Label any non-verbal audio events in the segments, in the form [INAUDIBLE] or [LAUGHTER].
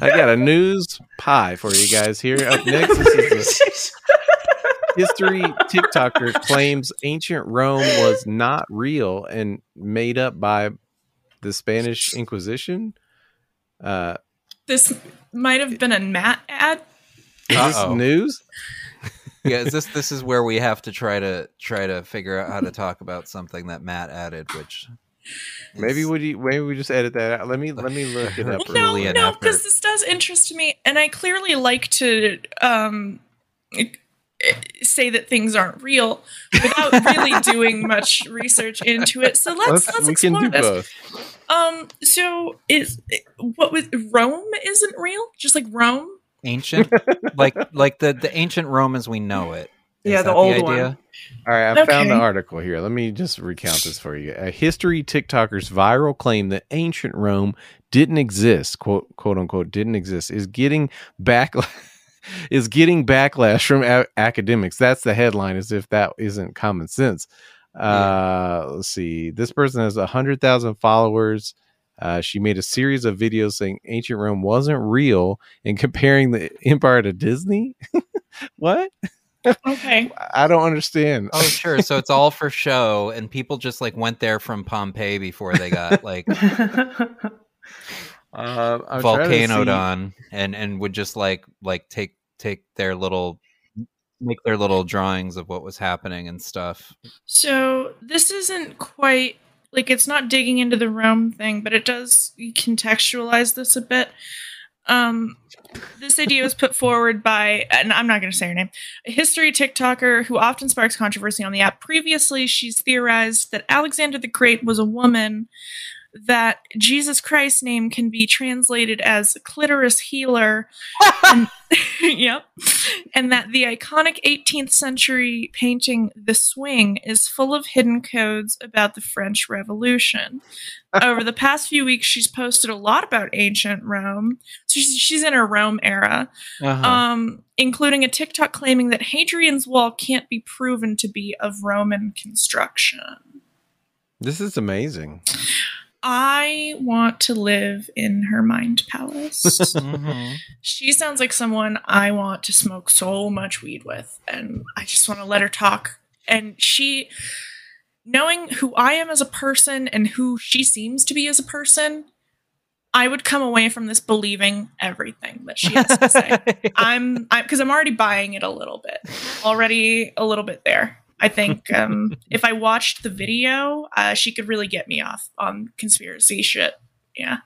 I got a news pie for you guys here. Up next, this is a [LAUGHS] history TikToker claims ancient Rome was not real and made up by the Spanish Inquisition. Uh, This might have been a Matt ad. is this news? yeah, is this [LAUGHS] this is where we have to try to try to figure out how to talk about something that Matt added, which Maybe is- would you? Maybe we just edit that out. Let me let me look it [LAUGHS] up. No, Really no, because this does interest me, and I clearly like to um, say that things aren't real without really [LAUGHS] doing much research into it. So let's let's, we can explore do this. both. Um, so is what was Rome isn't real? Just like Rome? ancient, like like the the ancient Rome as we know it. Is Yeah, the old one. All right, I found the article here. Let me just recount this for you. A history TikToker's viral claim that ancient Rome didn't exist, quote quote unquote, didn't exist, is getting back [LAUGHS] is getting backlash from a- academics. That's the headline, as if that isn't common sense. Uh, let's see. This person has a hundred thousand followers. Uh, she made a series of videos saying ancient Rome wasn't real and [LAUGHS] comparing the empire to Disney. [LAUGHS] what? Okay. [LAUGHS] I don't understand. Oh, sure. So it's all for show, and people just like went there from Pompeii before they got like [LAUGHS] Uh, I'm trying to volcanoed on, and and would just like like take take their little make their little drawings of what was happening and stuff. So this isn't quite like it's not digging into the Rome thing, but it does contextualize this a bit. Um, this idea was put forward by, and I'm not going to say her name, a history TikToker who often sparks controversy on the app. Previously, she's theorized that Alexander the Great was a woman, that Jesus Christ's name can be translated as clitoris healer, [LAUGHS] and, [LAUGHS] yep, and that the iconic 18th century painting The Swing is full of hidden codes about the French Revolution. Over the past few weeks, she's posted a lot about ancient Rome. So she's, she's in her Rome era, Uh-huh. um, including a TikTok claiming that Hadrian's Wall can't be proven to be of Roman construction. This is amazing. I want to live in her mind palace. [LAUGHS] Mhm. she sounds like someone I want to smoke so much weed with, and I just want to let her talk. And she, knowing who I am as a person and who she seems to be as a person, I would come away from this believing everything that she has to say. [LAUGHS] I'm, I'm, because I'm already buying it a little bit, already a little bit there. I think [LAUGHS] um, if I watched the video, uh, she could really get me off on conspiracy shit. Yeah.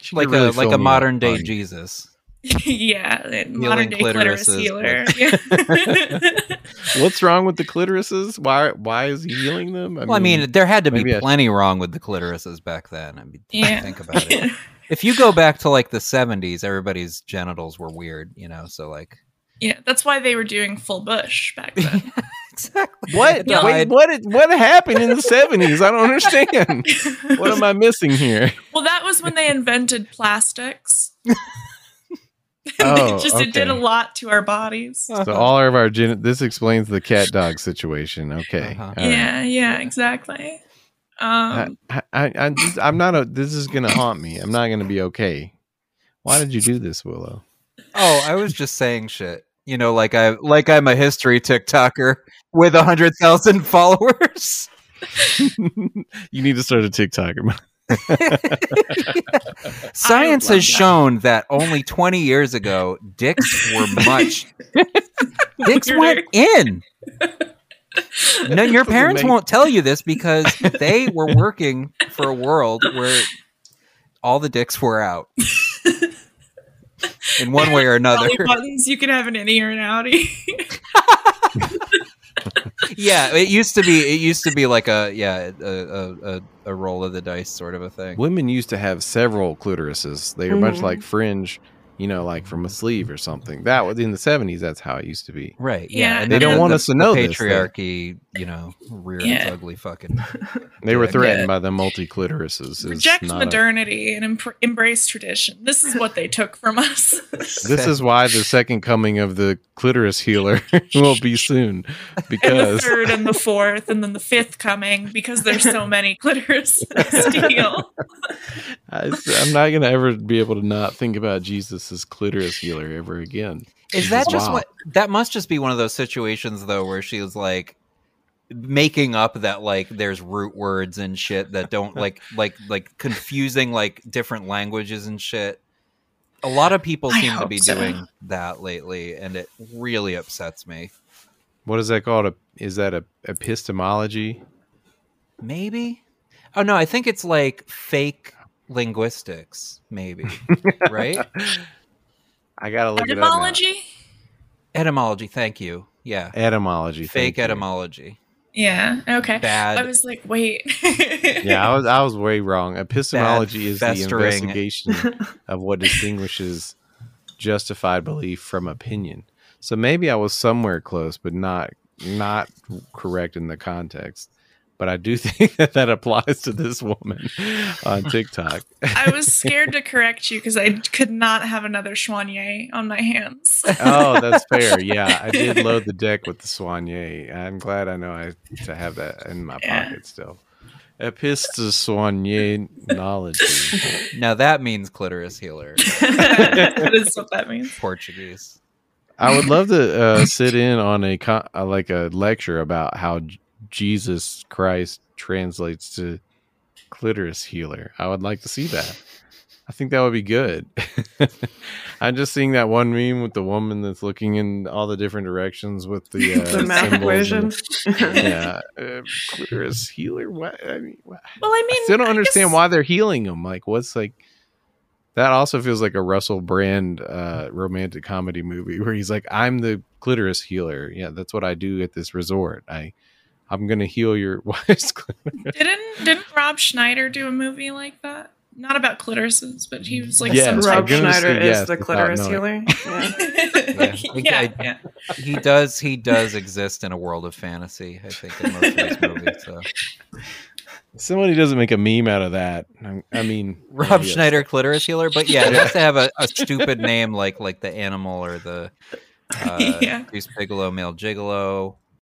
She like really a like a modern day on- Jesus. [LAUGHS] yeah, modern day clitoris healer. [LAUGHS] Yeah. What's wrong with the clitorises? Why why is he healing them? well, I mean, there had to be maybe I- plenty wrong with the clitorises back then. I mean, Yeah. think about it. If you go back to like the '70s, everybody's genitals were weird, you know. So like, yeah, that's why they were doing full bush back [LAUGHS] then. exactly. what Yeah. Wait, what did- what happened in the seventies? I don't understand. [LAUGHS] What am I missing here? well, that was when they invented plastics. [LAUGHS] Oh, it just it did a lot to our bodies. So all of our gen- this explains the cat dog situation. Okay, Uh-huh. all right. Yeah, yeah, exactly. Um, I, I, I just, I'm not a. This is gonna haunt me. I'm not gonna be okay. Why did you do this, Willow? Oh, I was just saying shit. You know, like I like I'm a history TikToker with a hundred thousand followers. [LAUGHS] you need to start a TikTok. [LAUGHS] Science has that. shown that only 20 years ago, dicks were much. [LAUGHS] dicks Weirder. went in. No, your parents won't tell you this because they were working for a world where all the dicks were out in one way or [LAUGHS] another. buttons, you could have an innie or an outie. [LAUGHS] Yeah, it used to be. It used to be like a yeah a a, a, a roll of the dice sort of a thing. Women used to have several clitorises. They are much Mhm. like fringe. you know, like from a sleeve or something. That was in the seventies. That's how it used to be. Right. Yeah, Yeah. and They then don't the- want the- us to the know this, patriarchy, you know, reared its ugly fucking. [LAUGHS] They were threatened Yeah. by the multi clitorises. Reject modernity and em- embrace tradition. This is what they took from us. [LAUGHS] This is why the second coming of the clitoris healer [LAUGHS] will be soon, and the because third and the fourth, and then the fifth coming because there's so many clitoris to heal. I, am not gonna ever be able to not think about Jesus as clitoris healer ever again. Is that just Wow. what? That must just be one of those situations though, where she was like making up that like there's root words and shit that don't [LAUGHS] like like like confusing like different languages and shit. A lot of people I seem to be so. doing that lately, and it really upsets me. What is that called? A, is that a epistemology? Maybe. Oh no, I think it's like fake linguistics. Maybe [LAUGHS] right? I gotta look it up. now. Etymology? Etymology. Thank you. Yeah, Etymology. fake thank you. Etymology. Yeah. Okay. Bad. I was like, wait. [LAUGHS] Yeah, I was I was way wrong. Epistemology is the investigation [LAUGHS] of what distinguishes justified belief from opinion. So maybe I was somewhere close, but not not correct in the context. But I do [LAUGHS] think that that applies to this woman on TikTok. I was scared to correct you because I could not have another Chouanier on my hands. Oh, that's [LAUGHS] fair. Yeah, I did load the deck with the Soigné. I'm glad I know I to have that in my Yeah. pocket still. Epistosoigné knowledge. [LAUGHS] Now that means clitoris healer, that is what that means. Portuguese. I would love to uh, sit in on a co- uh, like a lecture about how J- Jesus Christ translates to clitoris healer. I would like to see that. I think that would be good. [LAUGHS] I'm just seeing that one meme with the woman that's looking in all the different directions with the [LAUGHS] uh, the math symbols and- yeah, [LAUGHS] uh, clitoris healer. What? I mean, what? Well, I I mean, still don't I understand guess- why they're healing them. Like, what's like? That also feels like a Russell Brand uh, romantic comedy movie where he's like, "I'm the clitoris healer. Yeah, that's what I do at this resort. I, I'm gonna heal your [LAUGHS] wife's clitoris." Didn't didn't Rob Schneider do a movie like that? Not about clitorises, but he was like Yes, some Rob gonna Schneider say is yes the clitoris healer. [LAUGHS] Yeah. Yeah. yeah, I- yeah. He does. He does exist in a world of fantasy. I think in most of these movies. So Somebody doesn't make a meme out of that. I, I mean, [LAUGHS] Rob yes. Schneider, clitoris healer. But yeah, it has to have a, a stupid name like like the animal or the uh, Yeah. Goose Bigalow, male gigolo.